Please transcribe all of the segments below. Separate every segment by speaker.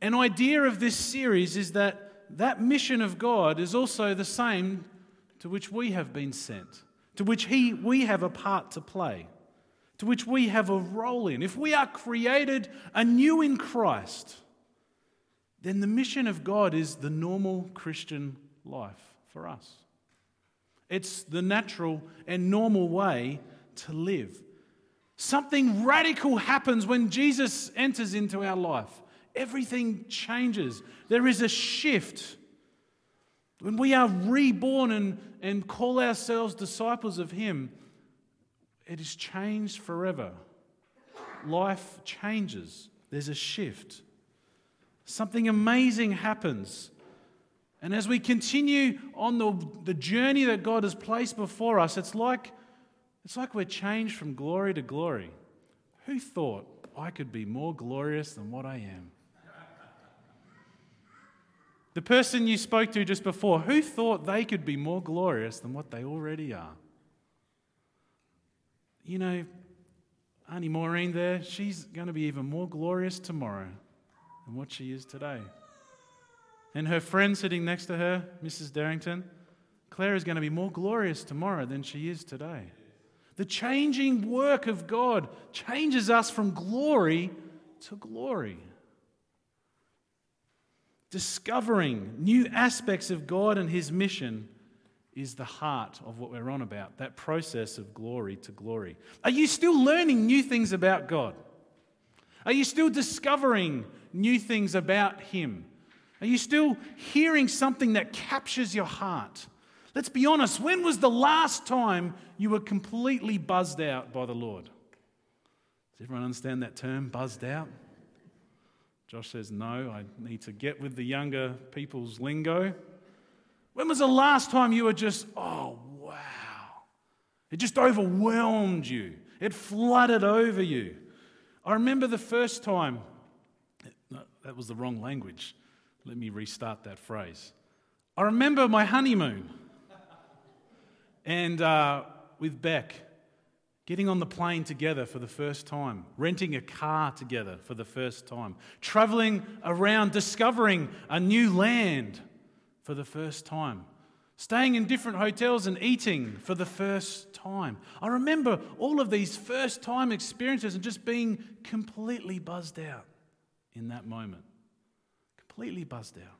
Speaker 1: an idea of this series is that that mission of God is also the same to which we have been sent, to which he, we have a part to play, to which we have a role in. If we are created anew in Christ, then the mission of God is the normal Christian life for us. It's the natural and normal way to live. Something radical happens when Jesus enters into our life. Everything changes. There is a shift. When we are reborn and, and call ourselves disciples of Him, it is changed forever. Life changes. There's a shift. Something amazing happens. And as we continue on the, the journey that God has placed before us, it's like, it's like we're changed from glory to glory. Who thought I could be more glorious than what I am? The person you spoke to just before, who thought they could be more glorious than what they already are? You know, Auntie Maureen there, she's going to be even more glorious tomorrow than what she is today. And her friend sitting next to her, Mrs. Darrington, Claire is going to be more glorious tomorrow than she is today. The changing work of God changes us from glory to glory discovering new aspects of God and His mission is the heart of what we're on about that process of glory to glory. Are you still learning new things about God? Are you still discovering new things about Him? Are you still hearing something that captures your heart? Let's be honest, when was the last time you were completely buzzed out by the Lord? Does everyone understand that term, buzzed out? Josh says, No, I need to get with the younger people's lingo. When was the last time you were just, oh, wow? It just overwhelmed you, it flooded over you. I remember the first time, that was the wrong language. Let me restart that phrase. I remember my honeymoon and uh, with Beck getting on the plane together for the first time, renting a car together for the first time, traveling around, discovering a new land for the first time, staying in different hotels and eating for the first time. I remember all of these first time experiences and just being completely buzzed out in that moment. Completely buzzed out.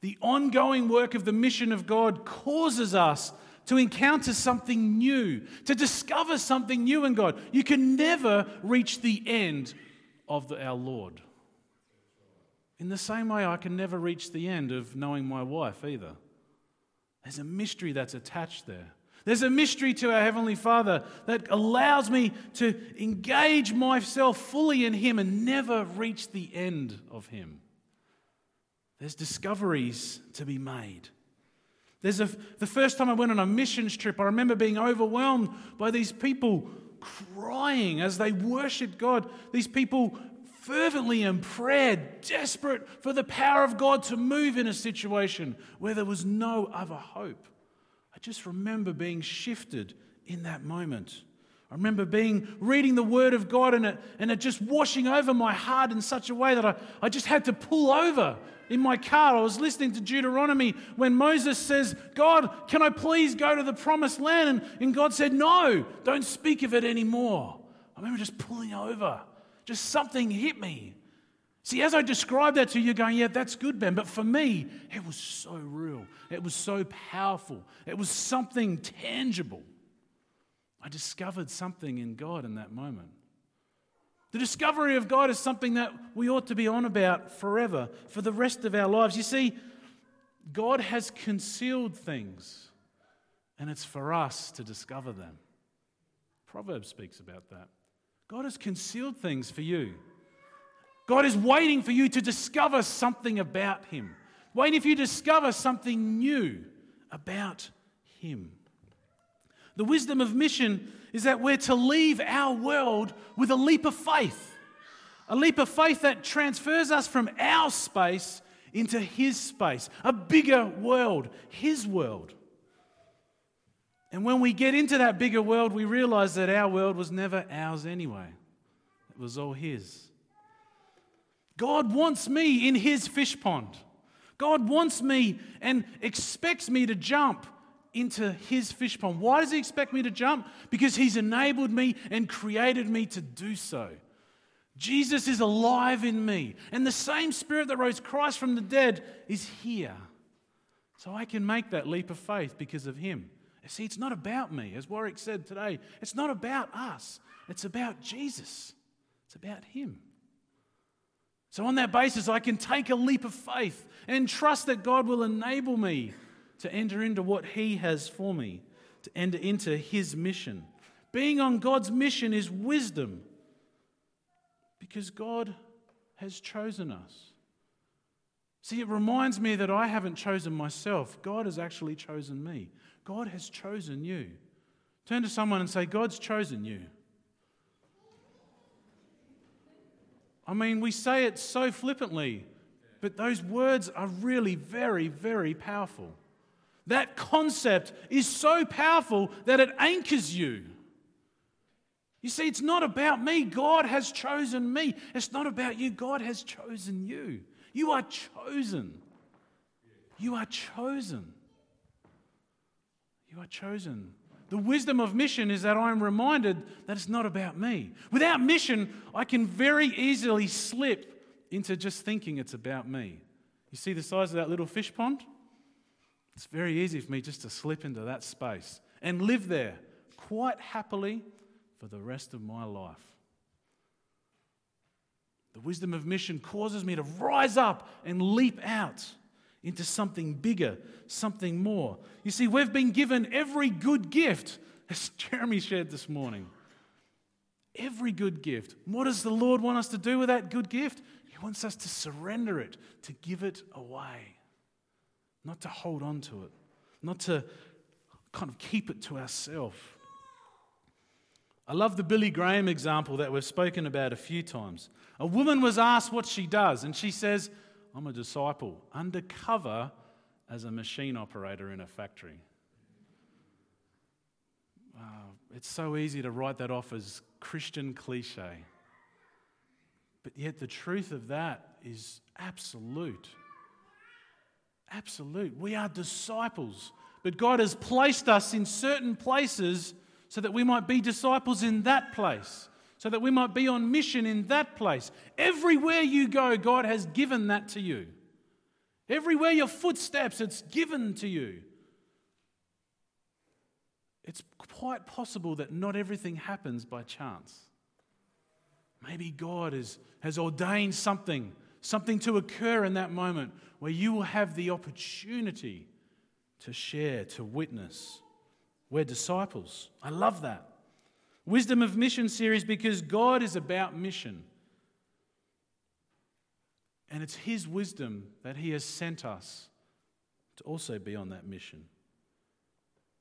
Speaker 1: The ongoing work of the mission of God causes us to encounter something new, to discover something new in God. You can never reach the end of the, our Lord. In the same way, I can never reach the end of knowing my wife either. There's a mystery that's attached there. There's a mystery to our Heavenly Father that allows me to engage myself fully in Him and never reach the end of Him. There's discoveries to be made. There's a, the first time I went on a missions trip, I remember being overwhelmed by these people crying as they worshiped God. These people fervently in prayer, desperate for the power of God to move in a situation where there was no other hope. I just remember being shifted in that moment. I remember being reading the Word of God and it, and it just washing over my heart in such a way that I, I just had to pull over in my car. I was listening to Deuteronomy when Moses says, God, can I please go to the promised land? And, and God said, No, don't speak of it anymore. I remember just pulling over. Just something hit me. See, as I describe that to you, going, Yeah, that's good, Ben. But for me, it was so real. It was so powerful. It was something tangible. I discovered something in God in that moment. The discovery of God is something that we ought to be on about forever, for the rest of our lives. You see, God has concealed things, and it's for us to discover them. Proverbs speaks about that. God has concealed things for you. God is waiting for you to discover something about Him, waiting for you to discover something new about Him. The wisdom of mission is that we're to leave our world with a leap of faith. A leap of faith that transfers us from our space into His space, a bigger world, His world. And when we get into that bigger world, we realize that our world was never ours anyway, it was all His. God wants me in his fish pond. God wants me and expects me to jump into his fish pond. Why does he expect me to jump? Because he's enabled me and created me to do so. Jesus is alive in me, and the same spirit that rose Christ from the dead is here. So I can make that leap of faith because of him. See, it's not about me, as Warwick said today. It's not about us, it's about Jesus, it's about him. So, on that basis, I can take a leap of faith and trust that God will enable me to enter into what He has for me, to enter into His mission. Being on God's mission is wisdom because God has chosen us. See, it reminds me that I haven't chosen myself, God has actually chosen me. God has chosen you. Turn to someone and say, God's chosen you. I mean, we say it so flippantly, but those words are really very, very powerful. That concept is so powerful that it anchors you. You see, it's not about me. God has chosen me. It's not about you. God has chosen you. You are chosen. You are chosen. You are chosen. The wisdom of mission is that I'm reminded that it's not about me. Without mission, I can very easily slip into just thinking it's about me. You see the size of that little fish pond? It's very easy for me just to slip into that space and live there quite happily for the rest of my life. The wisdom of mission causes me to rise up and leap out into something bigger, something more. You see, we've been given every good gift, as Jeremy shared this morning. Every good gift. What does the Lord want us to do with that good gift? He wants us to surrender it, to give it away, not to hold on to it, not to kind of keep it to ourselves. I love the Billy Graham example that we've spoken about a few times. A woman was asked what she does, and she says, I'm a disciple, undercover as a machine operator in a factory. Uh, it's so easy to write that off as Christian cliche. But yet, the truth of that is absolute. Absolute. We are disciples, but God has placed us in certain places so that we might be disciples in that place so that we might be on mission in that place. Everywhere you go, God has given that to you. Everywhere your footsteps, it's given to you. It's quite possible that not everything happens by chance. Maybe God is, has ordained something, something to occur in that moment where you will have the opportunity to share, to witness. We're disciples. I love that. Wisdom of Mission series because God is about mission. And it's His wisdom that He has sent us to also be on that mission.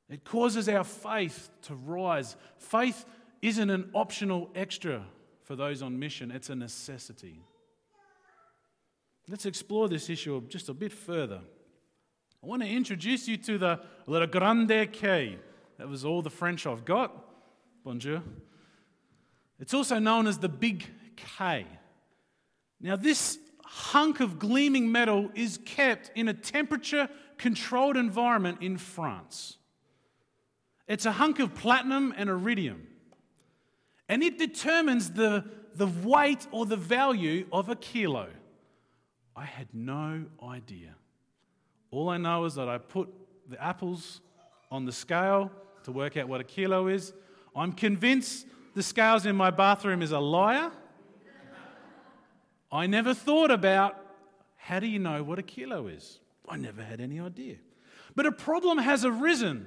Speaker 1: It causes our faith to rise. Faith isn't an optional extra for those on mission, it's a necessity. Let's explore this issue just a bit further. I want to introduce you to the Le Grand K. That was all the French I've got. Bonjour. It's also known as the Big K. Now, this hunk of gleaming metal is kept in a temperature controlled environment in France. It's a hunk of platinum and iridium, and it determines the, the weight or the value of a kilo. I had no idea. All I know is that I put the apples on the scale to work out what a kilo is. I'm convinced the scales in my bathroom is a liar. I never thought about how do you know what a kilo is? I never had any idea. But a problem has arisen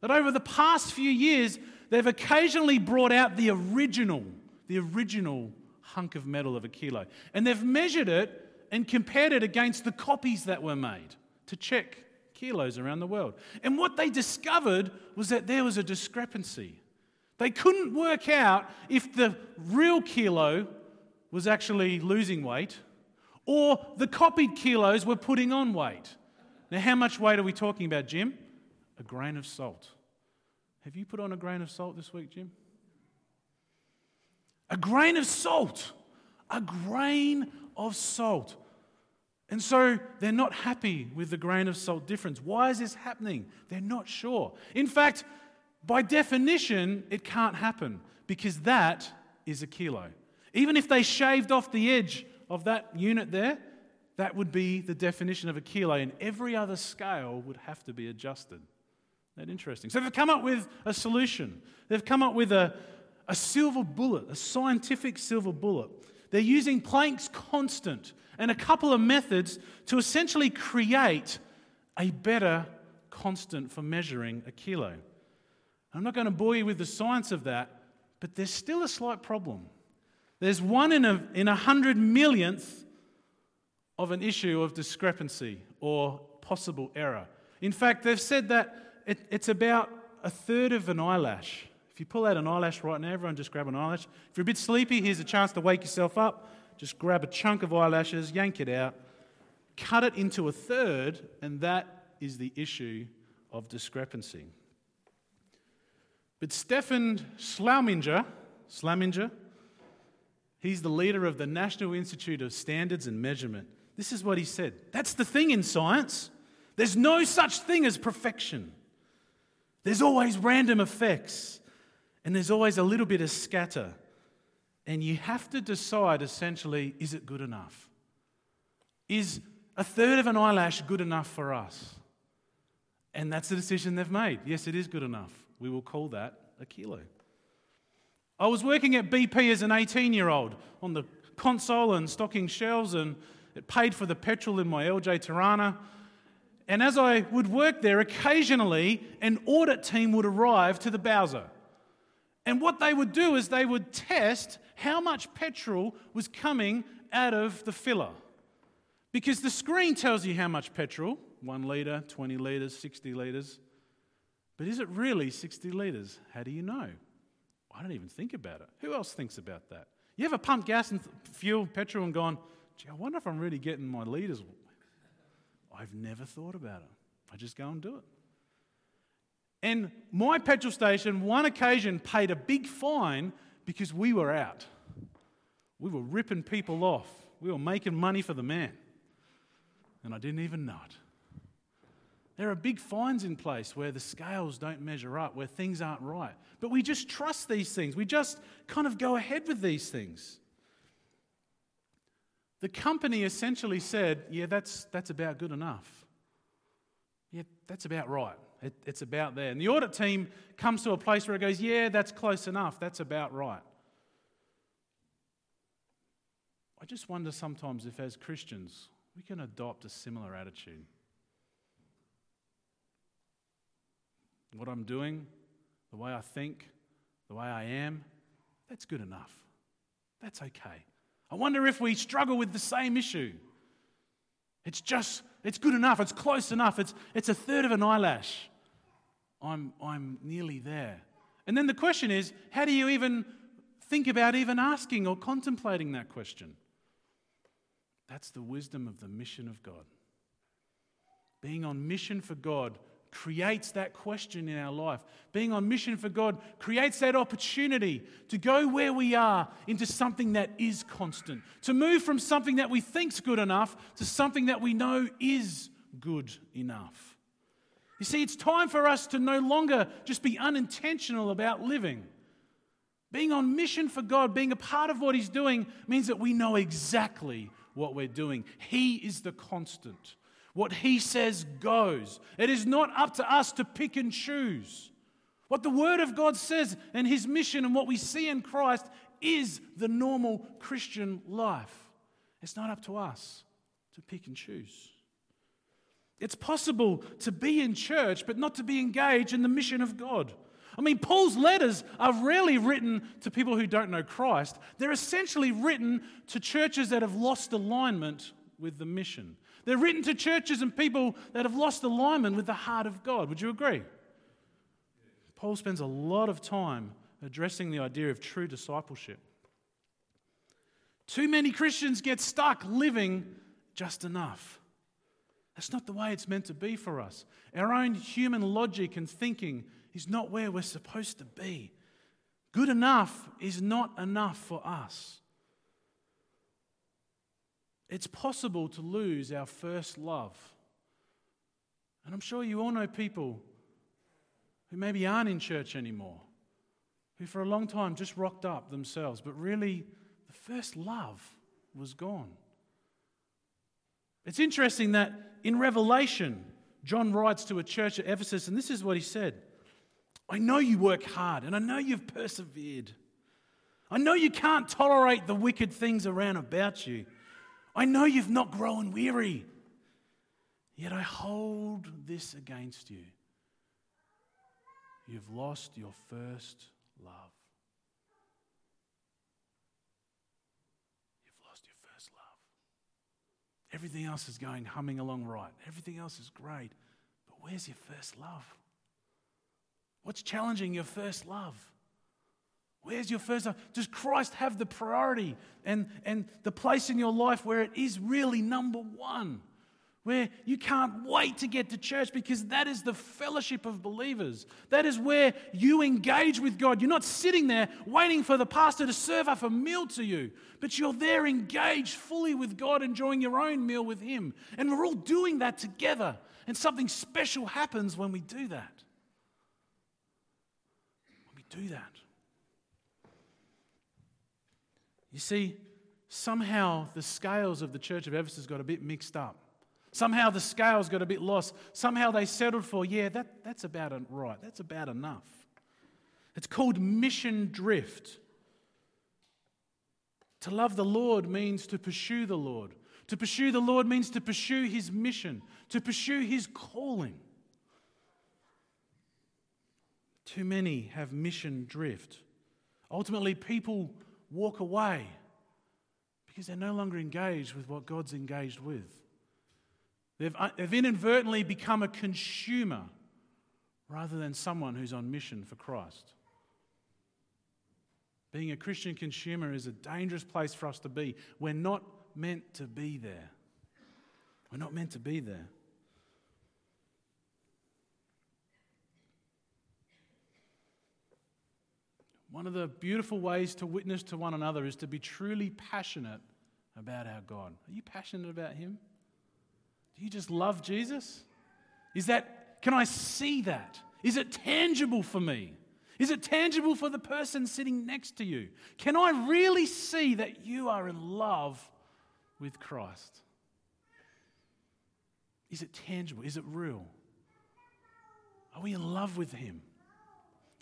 Speaker 1: that over the past few years, they've occasionally brought out the original, the original hunk of metal of a kilo. And they've measured it and compared it against the copies that were made to check kilos around the world. And what they discovered was that there was a discrepancy. They couldn't work out if the real kilo was actually losing weight or the copied kilos were putting on weight. Now, how much weight are we talking about, Jim? A grain of salt. Have you put on a grain of salt this week, Jim? A grain of salt. A grain of salt. And so they're not happy with the grain of salt difference. Why is this happening? They're not sure. In fact, by definition, it can't happen because that is a kilo. Even if they shaved off the edge of that unit there, that would be the definition of a kilo, and every other scale would have to be adjusted. That interesting. So they've come up with a solution. They've come up with a, a silver bullet, a scientific silver bullet. They're using Planck's constant and a couple of methods to essentially create a better constant for measuring a kilo. I'm not going to bore you with the science of that, but there's still a slight problem. There's one in a, in a hundred millionth of an issue of discrepancy or possible error. In fact, they've said that it, it's about a third of an eyelash. If you pull out an eyelash right now, everyone just grab an eyelash. If you're a bit sleepy, here's a chance to wake yourself up. Just grab a chunk of eyelashes, yank it out, cut it into a third, and that is the issue of discrepancy. But Stephan Slaminger, Schlauminger, he's the leader of the National Institute of Standards and Measurement. This is what he said. That's the thing in science. There's no such thing as perfection. There's always random effects, and there's always a little bit of scatter. And you have to decide essentially is it good enough? Is a third of an eyelash good enough for us? And that's the decision they've made. Yes, it is good enough. We will call that a kilo. I was working at BP as an 18 year old on the console and stocking shelves, and it paid for the petrol in my LJ Torana. And as I would work there, occasionally an audit team would arrive to the Bowser. And what they would do is they would test how much petrol was coming out of the filler. Because the screen tells you how much petrol 1 litre, 20 litres, 60 litres. But is it really 60 litres? How do you know? I don't even think about it. Who else thinks about that? You ever pumped gas and fuel, petrol, and gone, gee, I wonder if I'm really getting my litres I've never thought about it. I just go and do it. And my petrol station, one occasion, paid a big fine because we were out. We were ripping people off. We were making money for the man. And I didn't even know it. There are big fines in place where the scales don't measure up, where things aren't right. But we just trust these things. We just kind of go ahead with these things. The company essentially said, yeah, that's, that's about good enough. Yeah, that's about right. It, it's about there. And the audit team comes to a place where it goes, yeah, that's close enough. That's about right. I just wonder sometimes if, as Christians, we can adopt a similar attitude. What I'm doing, the way I think, the way I am, that's good enough. That's okay. I wonder if we struggle with the same issue. It's just, it's good enough, it's close enough, it's, it's a third of an eyelash. I'm, I'm nearly there. And then the question is how do you even think about even asking or contemplating that question? That's the wisdom of the mission of God. Being on mission for God creates that question in our life. Being on mission for God creates that opportunity to go where we are into something that is constant, to move from something that we think's good enough to something that we know is good enough. You see, it's time for us to no longer just be unintentional about living. Being on mission for God, being a part of what He's doing, means that we know exactly what we're doing. He is the constant. What he says goes. It is not up to us to pick and choose. What the Word of God says and his mission and what we see in Christ is the normal Christian life. It's not up to us to pick and choose. It's possible to be in church but not to be engaged in the mission of God. I mean, Paul's letters are rarely written to people who don't know Christ. They're essentially written to churches that have lost alignment with the mission. They're written to churches and people that have lost alignment with the heart of God. Would you agree? Paul spends a lot of time addressing the idea of true discipleship. Too many Christians get stuck living just enough. That's not the way it's meant to be for us. Our own human logic and thinking is not where we're supposed to be. Good enough is not enough for us. It's possible to lose our first love. And I'm sure you all know people who maybe aren't in church anymore, who for a long time just rocked up themselves, but really the first love was gone. It's interesting that in Revelation, John writes to a church at Ephesus, and this is what he said I know you work hard, and I know you've persevered. I know you can't tolerate the wicked things around about you. I know you've not grown weary. Yet I hold this against you. You've lost your first love. You've lost your first love. Everything else is going humming along right. Everything else is great. But where's your first love? What's challenging your first love? Where's your first love? Does Christ have the priority and, and the place in your life where it is really number one? Where you can't wait to get to church because that is the fellowship of believers. That is where you engage with God. You're not sitting there waiting for the pastor to serve up a meal to you, but you're there engaged fully with God, enjoying your own meal with Him. And we're all doing that together. And something special happens when we do that. When we do that. You see, somehow the scales of the church of Ephesus got a bit mixed up. Somehow the scales got a bit lost. Somehow they settled for, yeah, that, that's about right. That's about enough. It's called mission drift. To love the Lord means to pursue the Lord. To pursue the Lord means to pursue his mission, to pursue his calling. Too many have mission drift. Ultimately, people walk away because they're no longer engaged with what God's engaged with. They've, uh, they've inadvertently become a consumer rather than someone who's on mission for Christ. Being a Christian consumer is a dangerous place for us to be. We're not meant to be there. We're not meant to be there. One of the beautiful ways to witness to one another is to be truly passionate about our God. Are you passionate about Him? Do you just love Jesus? Is that, can I see that? Is it tangible for me? Is it tangible for the person sitting next to you? Can I really see that you are in love with Christ? Is it tangible? Is it real? Are we in love with Him?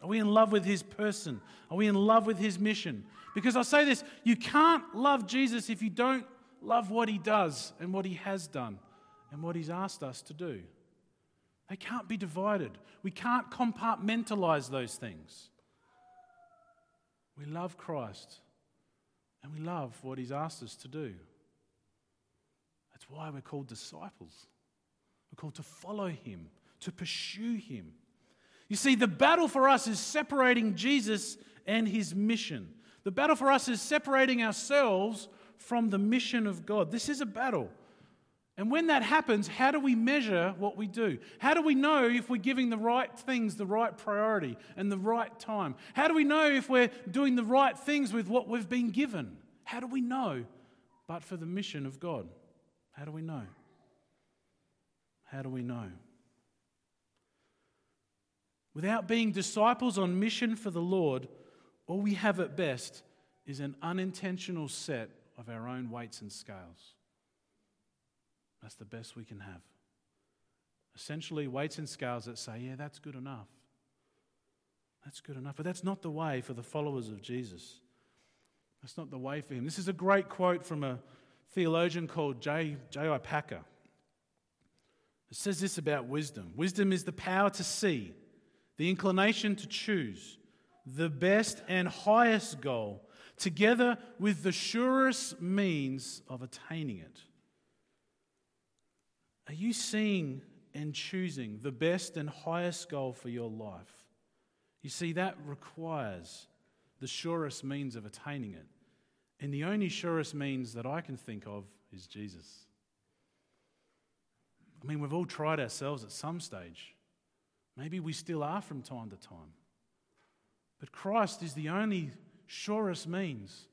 Speaker 1: Are we in love with his person? Are we in love with his mission? Because I say this you can't love Jesus if you don't love what he does and what he has done and what he's asked us to do. They can't be divided. We can't compartmentalize those things. We love Christ and we love what he's asked us to do. That's why we're called disciples. We're called to follow him, to pursue him. You see, the battle for us is separating Jesus and his mission. The battle for us is separating ourselves from the mission of God. This is a battle. And when that happens, how do we measure what we do? How do we know if we're giving the right things the right priority and the right time? How do we know if we're doing the right things with what we've been given? How do we know? But for the mission of God. How do we know? How do we know? Without being disciples on mission for the Lord, all we have at best is an unintentional set of our own weights and scales. That's the best we can have. Essentially, weights and scales that say, yeah, that's good enough. That's good enough. But that's not the way for the followers of Jesus. That's not the way for him. This is a great quote from a theologian called J. J.I. Packer. It says this about wisdom Wisdom is the power to see the inclination to choose the best and highest goal, together with the surest means of attaining it. Are you seeing and choosing the best and highest goal for your life? You see, that requires the surest means of attaining it. And the only surest means that I can think of is Jesus. I mean, we've all tried ourselves at some stage. Maybe we still are from time to time. But Christ is the only surest means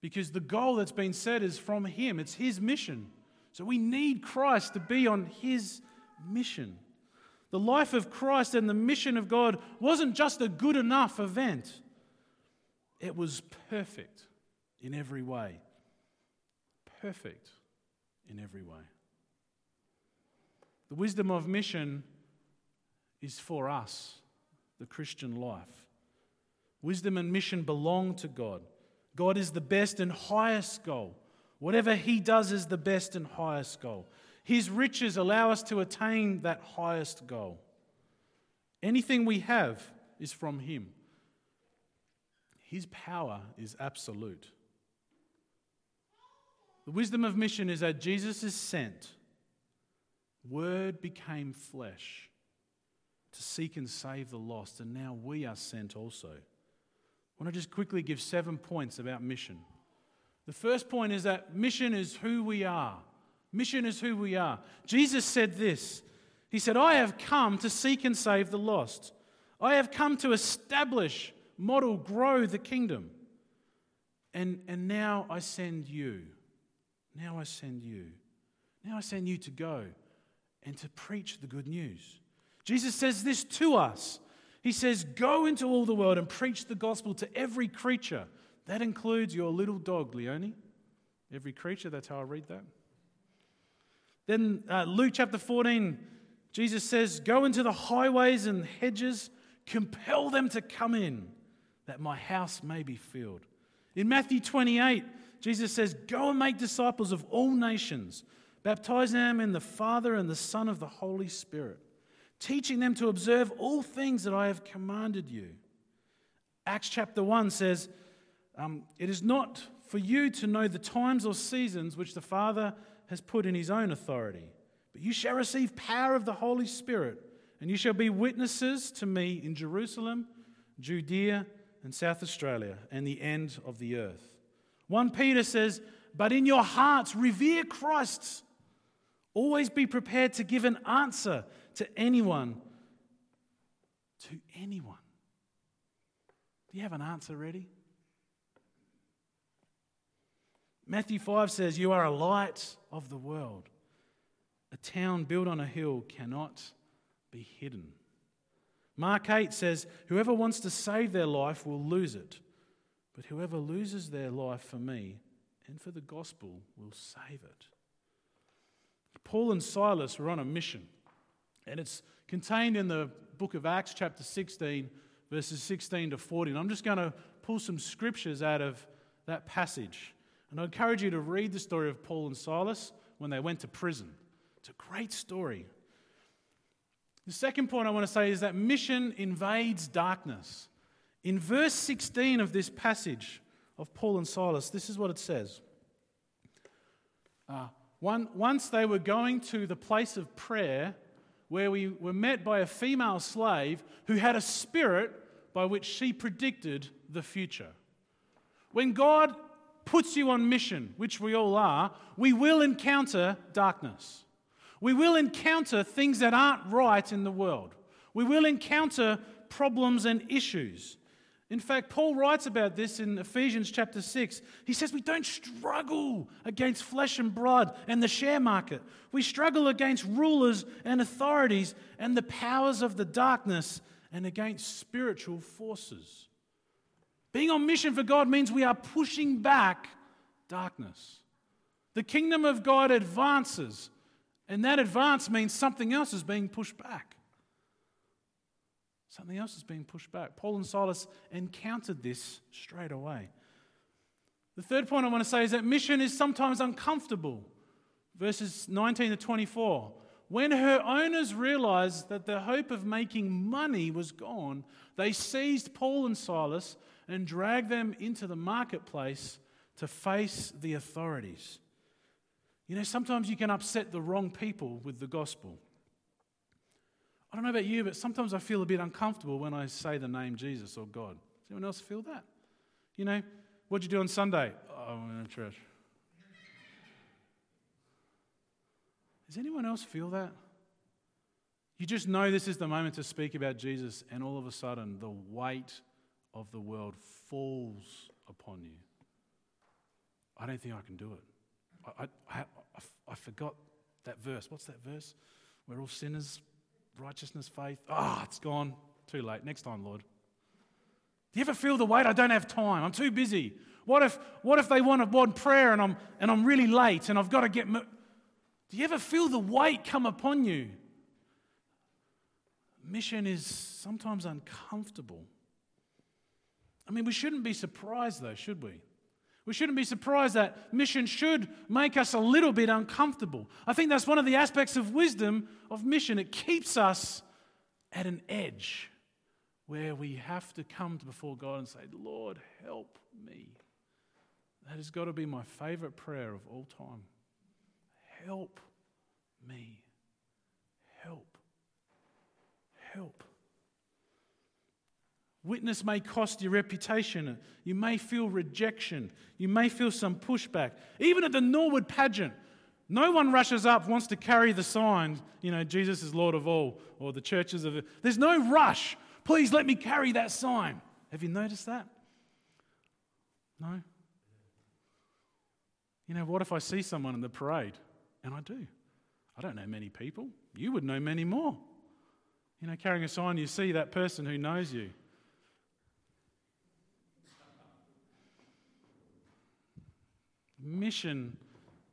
Speaker 1: because the goal that's been set is from Him, it's His mission. So we need Christ to be on His mission. The life of Christ and the mission of God wasn't just a good enough event, it was perfect in every way. Perfect in every way. The wisdom of mission is for us, the Christian life. Wisdom and mission belong to God. God is the best and highest goal. Whatever He does is the best and highest goal. His riches allow us to attain that highest goal. Anything we have is from Him. His power is absolute. The wisdom of mission is that Jesus is sent, Word became flesh to seek and save the lost, and now we are sent also. I want to just quickly give seven points about mission. The first point is that mission is who we are. Mission is who we are. Jesus said this He said, I have come to seek and save the lost. I have come to establish, model, grow the kingdom. And, and now I send you. Now I send you. Now I send you to go and to preach the good news. Jesus says this to us. He says, Go into all the world and preach the gospel to every creature. That includes your little dog, Leonie. Every creature, that's how I read that. Then uh, Luke chapter 14, Jesus says, Go into the highways and hedges, compel them to come in, that my house may be filled. In Matthew 28, Jesus says, Go and make disciples of all nations, baptizing them in the Father and the Son of the Holy Spirit, teaching them to observe all things that I have commanded you. Acts chapter 1 says, um, It is not for you to know the times or seasons which the Father has put in his own authority, but you shall receive power of the Holy Spirit, and you shall be witnesses to me in Jerusalem, Judea, and South Australia, and the end of the earth. 1 Peter says, But in your hearts, revere Christ. Always be prepared to give an answer to anyone. To anyone. Do you have an answer ready? Matthew 5 says, You are a light of the world. A town built on a hill cannot be hidden. Mark 8 says, Whoever wants to save their life will lose it. But whoever loses their life for me and for the gospel will save it. Paul and Silas were on a mission, and it's contained in the book of Acts, chapter 16, verses 16 to 14. I'm just going to pull some scriptures out of that passage. And I encourage you to read the story of Paul and Silas when they went to prison. It's a great story. The second point I want to say is that mission invades darkness. In verse 16 of this passage of Paul and Silas, this is what it says. Uh, one, once they were going to the place of prayer where we were met by a female slave who had a spirit by which she predicted the future. When God puts you on mission, which we all are, we will encounter darkness. We will encounter things that aren't right in the world. We will encounter problems and issues. In fact, Paul writes about this in Ephesians chapter 6. He says, We don't struggle against flesh and blood and the share market. We struggle against rulers and authorities and the powers of the darkness and against spiritual forces. Being on mission for God means we are pushing back darkness. The kingdom of God advances, and that advance means something else is being pushed back. Something else is being pushed back. Paul and Silas encountered this straight away. The third point I want to say is that mission is sometimes uncomfortable. Verses 19 to 24. When her owners realized that the hope of making money was gone, they seized Paul and Silas and dragged them into the marketplace to face the authorities. You know, sometimes you can upset the wrong people with the gospel. I don't know about you, but sometimes I feel a bit uncomfortable when I say the name Jesus or God. Does anyone else feel that? You know, what'd you do on Sunday? Oh, I went to church. Does anyone else feel that? You just know this is the moment to speak about Jesus, and all of a sudden, the weight of the world falls upon you. I don't think I can do it. I, I, I, I forgot that verse. What's that verse? We're all sinners, righteousness, faith. Ah, oh, it's gone. Too late. Next time, Lord. Do you ever feel the weight? I don't have time. I'm too busy. What if, what if they want, want prayer and I'm, and I'm really late and I've got to get. Mo- Do you ever feel the weight come upon you? Mission is sometimes uncomfortable. I mean, we shouldn't be surprised, though, should we? We shouldn't be surprised that mission should make us a little bit uncomfortable. I think that's one of the aspects of wisdom of mission. It keeps us at an edge where we have to come before God and say, Lord, help me. That has got to be my favorite prayer of all time. Help me. Help. Help. Witness may cost your reputation. You may feel rejection. You may feel some pushback. Even at the Norwood pageant, no one rushes up, wants to carry the sign, you know, Jesus is Lord of all, or the churches of. There's no rush. Please let me carry that sign. Have you noticed that? No? You know, what if I see someone in the parade? And I do. I don't know many people. You would know many more. You know, carrying a sign, you see that person who knows you. mission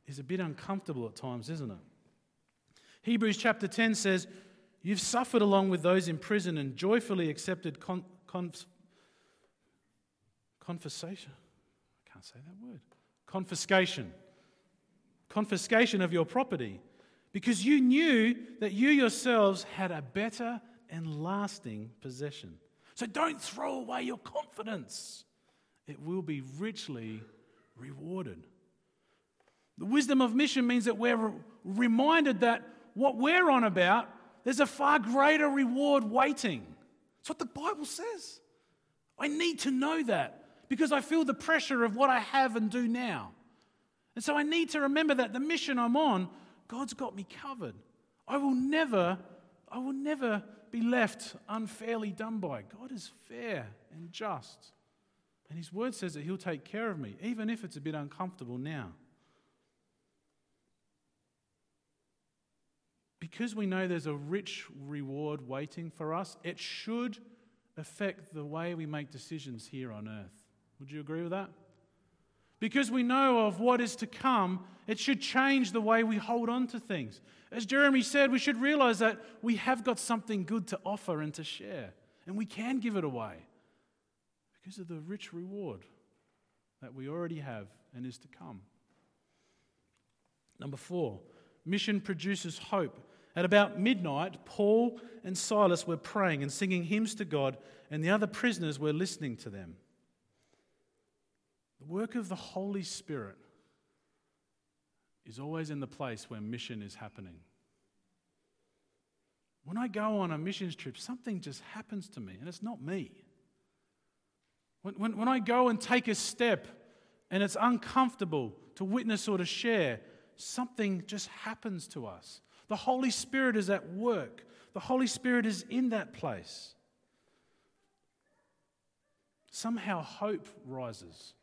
Speaker 1: is a bit uncomfortable at times, isn't it? Hebrews chapter 10 says, You've suffered along with those in prison and joyfully accepted con- confiscation. I can't say that word. Confiscation. Confiscation of your property. Because you knew that you yourselves had a better and lasting possession. So don't throw away your confidence, it will be richly rewarded. The wisdom of mission means that we're reminded that what we're on about, there's a far greater reward waiting. That's what the Bible says. I need to know that because I feel the pressure of what I have and do now. And so I need to remember that the mission I'm on, God's got me covered. I will never, I will never be left unfairly done by. God is fair and just. And His word says that He'll take care of me, even if it's a bit uncomfortable now. because we know there's a rich reward waiting for us, it should affect the way we make decisions here on earth. Would you agree with that? Because we know of what is to come, it should change the way we hold on to things. As Jeremy said, we should realize that we have got something good to offer and to share, and we can give it away because of the rich reward that we already have and is to come. Number four, mission produces hope. At about midnight, Paul and Silas were praying and singing hymns to God, and the other prisoners were listening to them. Work of the Holy Spirit is always in the place where mission is happening. When I go on a missions trip, something just happens to me, and it's not me. When, when, when I go and take a step and it's uncomfortable to witness or to share, something just happens to us. The Holy Spirit is at work, the Holy Spirit is in that place. Somehow hope rises.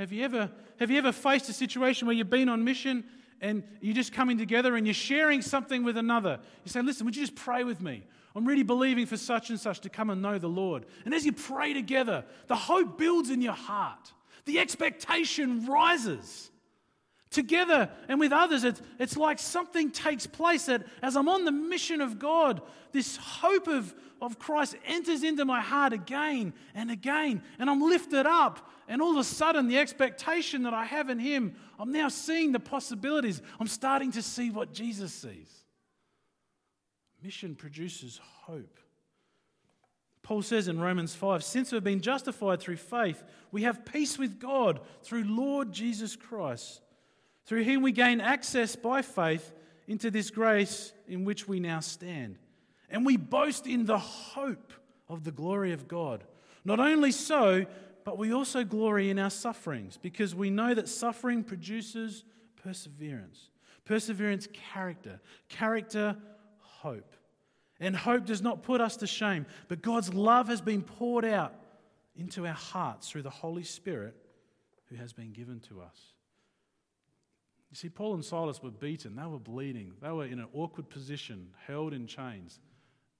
Speaker 1: Have you, ever, have you ever faced a situation where you've been on mission and you're just coming together and you're sharing something with another? You say, Listen, would you just pray with me? I'm really believing for such and such to come and know the Lord. And as you pray together, the hope builds in your heart, the expectation rises together and with others, it's, it's like something takes place that as I'm on the mission of God, this hope of, of Christ enters into my heart again and again, and I'm lifted up. And all of a sudden, the expectation that I have in Him, I'm now seeing the possibilities. I'm starting to see what Jesus sees. Mission produces hope. Paul says in Romans 5 Since we've been justified through faith, we have peace with God through Lord Jesus Christ through whom we gain access by faith into this grace in which we now stand. And we boast in the hope of the glory of God. Not only so, but we also glory in our sufferings because we know that suffering produces perseverance. Perseverance, character. Character, hope. And hope does not put us to shame, but God's love has been poured out into our hearts through the Holy Spirit who has been given to us. You see, Paul and Silas were beaten, they were bleeding, they were in an awkward position, held in chains,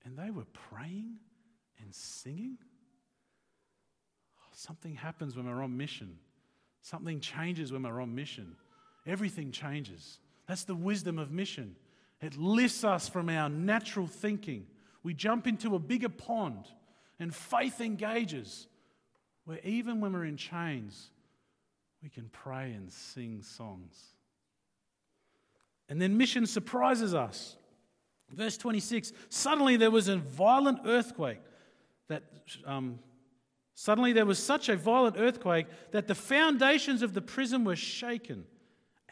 Speaker 1: and they were praying and singing. Something happens when we're on mission. Something changes when we're on mission. Everything changes. That's the wisdom of mission. It lifts us from our natural thinking. We jump into a bigger pond, and faith engages, where even when we're in chains, we can pray and sing songs. And then mission surprises us. Verse 26 Suddenly there was a violent earthquake that. Um, suddenly there was such a violent earthquake that the foundations of the prison were shaken.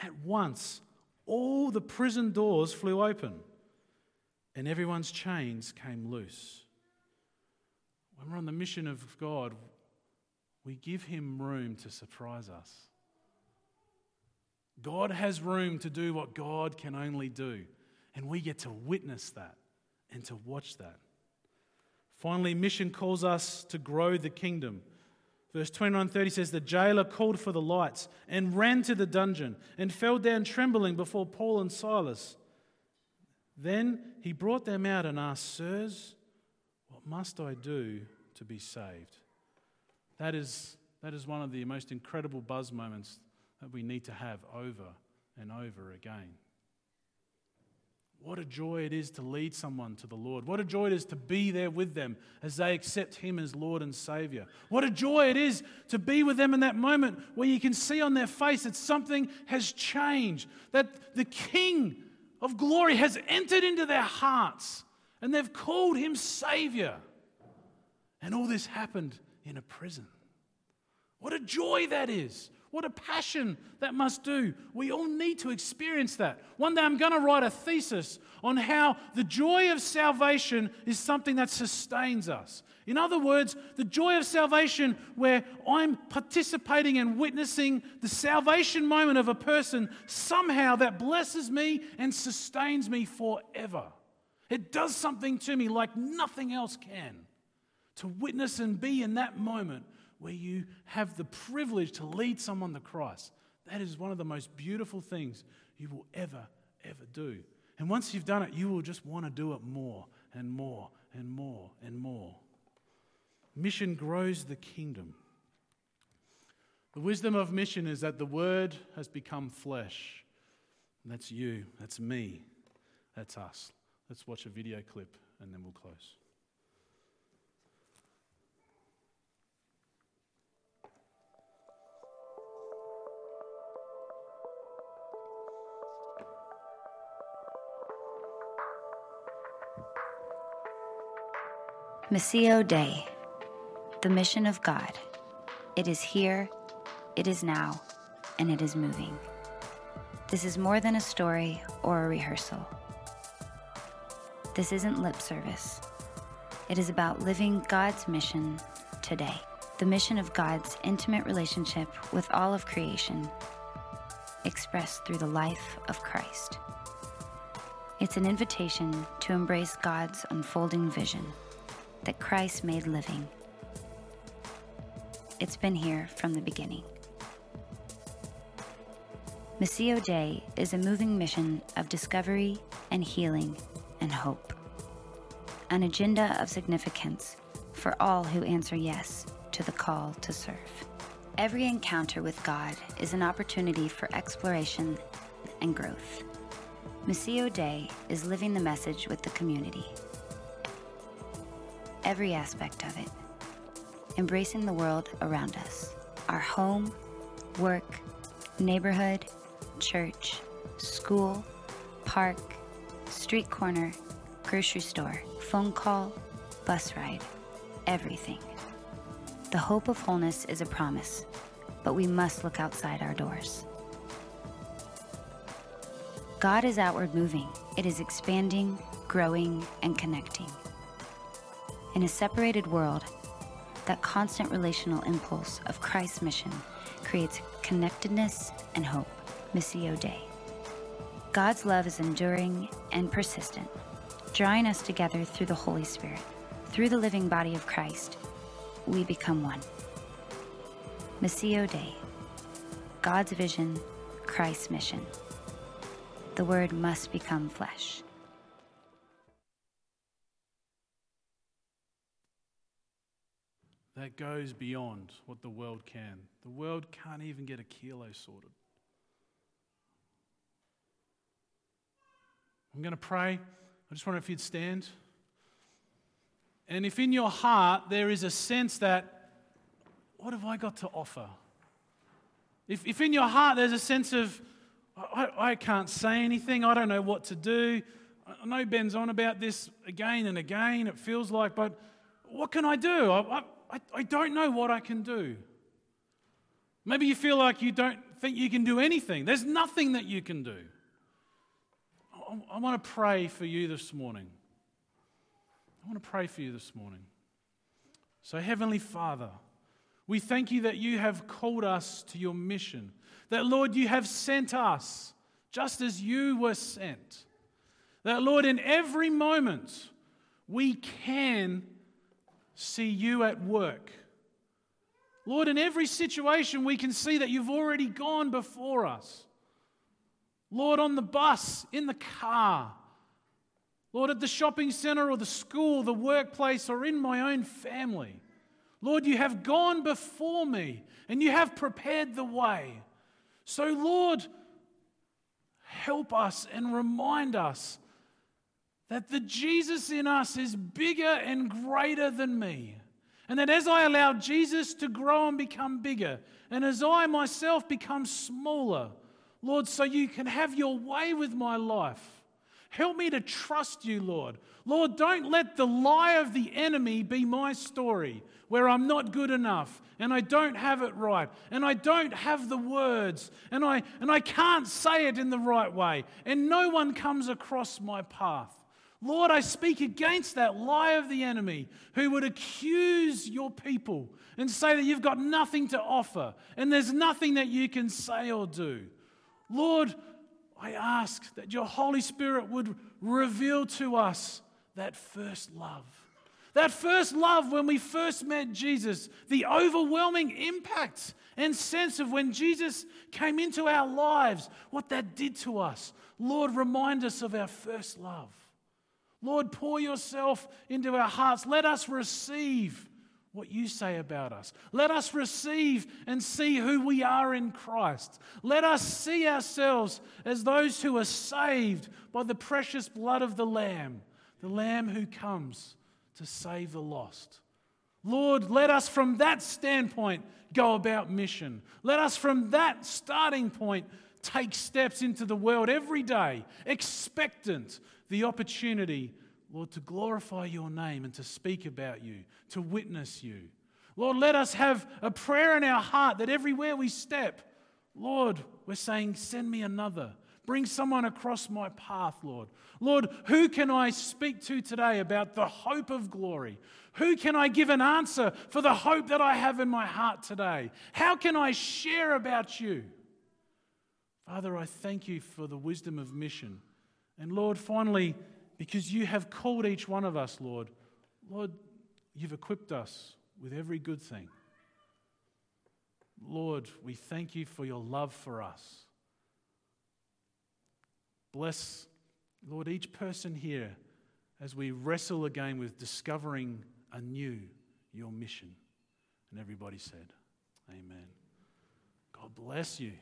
Speaker 1: At once, all the prison doors flew open and everyone's chains came loose. When we're on the mission of God, we give Him room to surprise us. God has room to do what God can only do, and we get to witness that and to watch that. Finally, mission calls us to grow the kingdom. Verse 29 30 says, The jailer called for the lights and ran to the dungeon and fell down trembling before Paul and Silas. Then he brought them out and asked, Sirs, what must I do to be saved? That is, that is one of the most incredible buzz moments that we need to have over and over again. What a joy it is to lead someone to the Lord. What a joy it is to be there with them as they accept Him as Lord and Savior. What a joy it is to be with them in that moment where you can see on their face that something has changed, that the King of glory has entered into their hearts and they've called Him Savior. And all this happened in a prison. What a joy that is. What a passion that must do. We all need to experience that. One day I'm going to write a thesis on how the joy of salvation is something that sustains us. In other words, the joy of salvation, where I'm participating and witnessing the salvation moment of a person, somehow that blesses me and sustains me forever. It does something to me like nothing else can. To witness and be in that moment where you have the privilege to lead someone to Christ. That is one of the most beautiful things you will ever, ever do. And once you've done it, you will just want to do it more and more and more and more. Mission grows the kingdom. The wisdom of mission is that the word has become flesh. That's you, that's me, that's us. Let's watch a video clip and then we'll close.
Speaker 2: Missio Dei, the mission of God. It is here, it is now, and it is moving. This is more than a story or a rehearsal. This isn't lip service. It is about living God's mission today, the mission of God's intimate relationship with all of creation, expressed through the life of Christ. It's an invitation to embrace God's unfolding vision that Christ made living. It's been here from the beginning. Missio Dei is a moving mission of discovery and healing and hope. An agenda of significance for all who answer yes to the call to serve. Every encounter with God is an opportunity for exploration and growth. Missio Dei is living the message with the community every aspect of it, embracing the world around us our home, work, neighborhood, church, school, park, street corner, grocery store, phone call, bus ride, everything. The hope of wholeness is a promise, but we must look outside our doors. God is outward moving, it is expanding, growing, and connecting. In a separated world, that constant relational impulse of Christ's mission creates connectedness and hope. Missio Dei. God's love is enduring and persistent, drawing us together through the Holy Spirit. Through the living body of Christ, we become one. Missio Dei. God's vision, Christ's mission. the Word must become flesh.
Speaker 1: That goes beyond what the world can. The world can't even get a kilo sorted. I'm going to pray. I just wonder if you'd stand. And if in your heart there is a sense that, what have I got to offer? If, if in your heart there's a sense of, I, I can't say anything, I don't know what to do. I know Ben's on about this again and again, it feels like, but what can I do? I, I, I don't know what I can do. Maybe you feel like you don't think you can do anything. There's nothing that you can do. I, I want to pray for you this morning. I want to pray for you this morning. So, Heavenly Father, we thank you that you have called us to your mission. That, Lord, you have sent us just as you were sent. That, Lord, in every moment we can see you at work. Lord, in every situation we can see that you've already gone before us. Lord, on the bus, in the car, Lord, at the shopping center or the school, the workplace, or in my own family. Lord, you have gone before me and you have prepared the way. So, Lord, help us and remind us that the Jesus in us is bigger and greater than me. And that as I allow Jesus to grow and become bigger, and as I myself become smaller, Lord, so you can have your way with my life. Help me to trust you, Lord. Lord, don't let the lie of the enemy be my story where I'm not good enough and I don't have it right and I don't have the words and I, and I can't say it in the right way and no one comes across my path. Lord, I speak against that lie of the enemy who would accuse your people and say that you've got nothing to offer and there's nothing that you can say or do. Lord, I ask that your Holy Spirit would reveal to us that first love. That first love when we first met Jesus, the overwhelming impact and sense of when Jesus came into our lives, what that did to us. Lord, remind us of our first love. Lord, pour yourself into our hearts. Let us receive what you say about us. Let us receive and see who we are in Christ. Let us see ourselves as those who are saved by the precious blood of the Lamb, the Lamb who comes to save the lost. Lord, let us from that standpoint go about mission. Let us from that starting point take steps into the world every day, expectant the opportunity, Lord, to glorify your name and to speak about you, to witness you. Lord, let us have a prayer in our heart that everywhere we step, Lord, we're saying, send me another. Bring someone across my path, Lord. Lord, who can I speak to today about the hope of glory? Who can I give an answer for the hope that I have in my heart today? How can I share about you? Father, I thank you for the wisdom of mission. And Lord, finally, because you have called each one of us, Lord, Lord, you've equipped us with every good thing. Lord, we thank you for your love for us. Bless, Lord, each person here as we wrestle again with discovering anew your mission. And everybody said, Amen. God bless you.